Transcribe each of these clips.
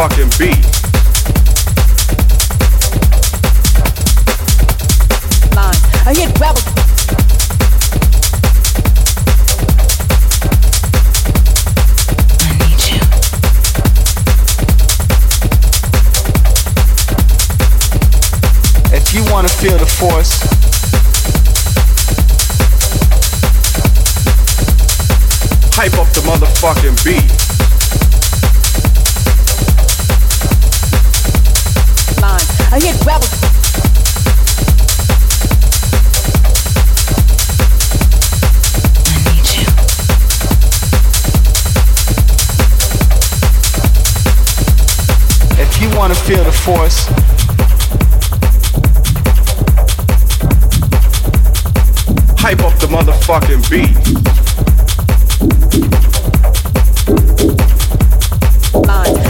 I hit gravel. I need you. If you wanna feel the force. Hype up the motherfucking beat. I need rubber. I. If you wanna feel the force, hype up the motherfucking beat.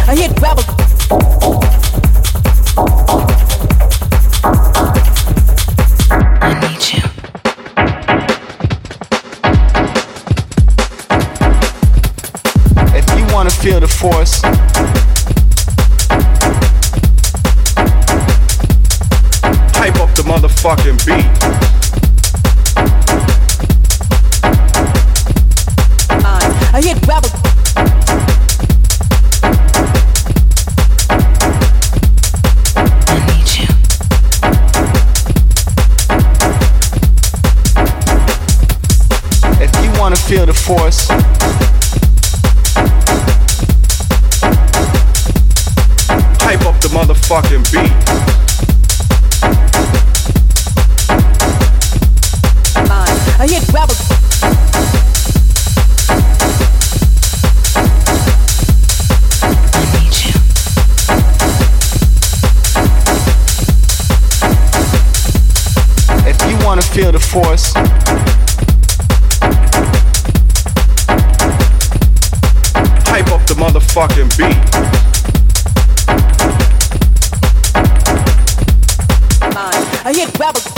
I hit gravel. Force. Hype up the motherfucking beat. Uh, I hit gravel. I need you. If you wanna feel the force. Up the beat. I hit gravel. wanna feel the force. Hype up the motherfucking beat. I hit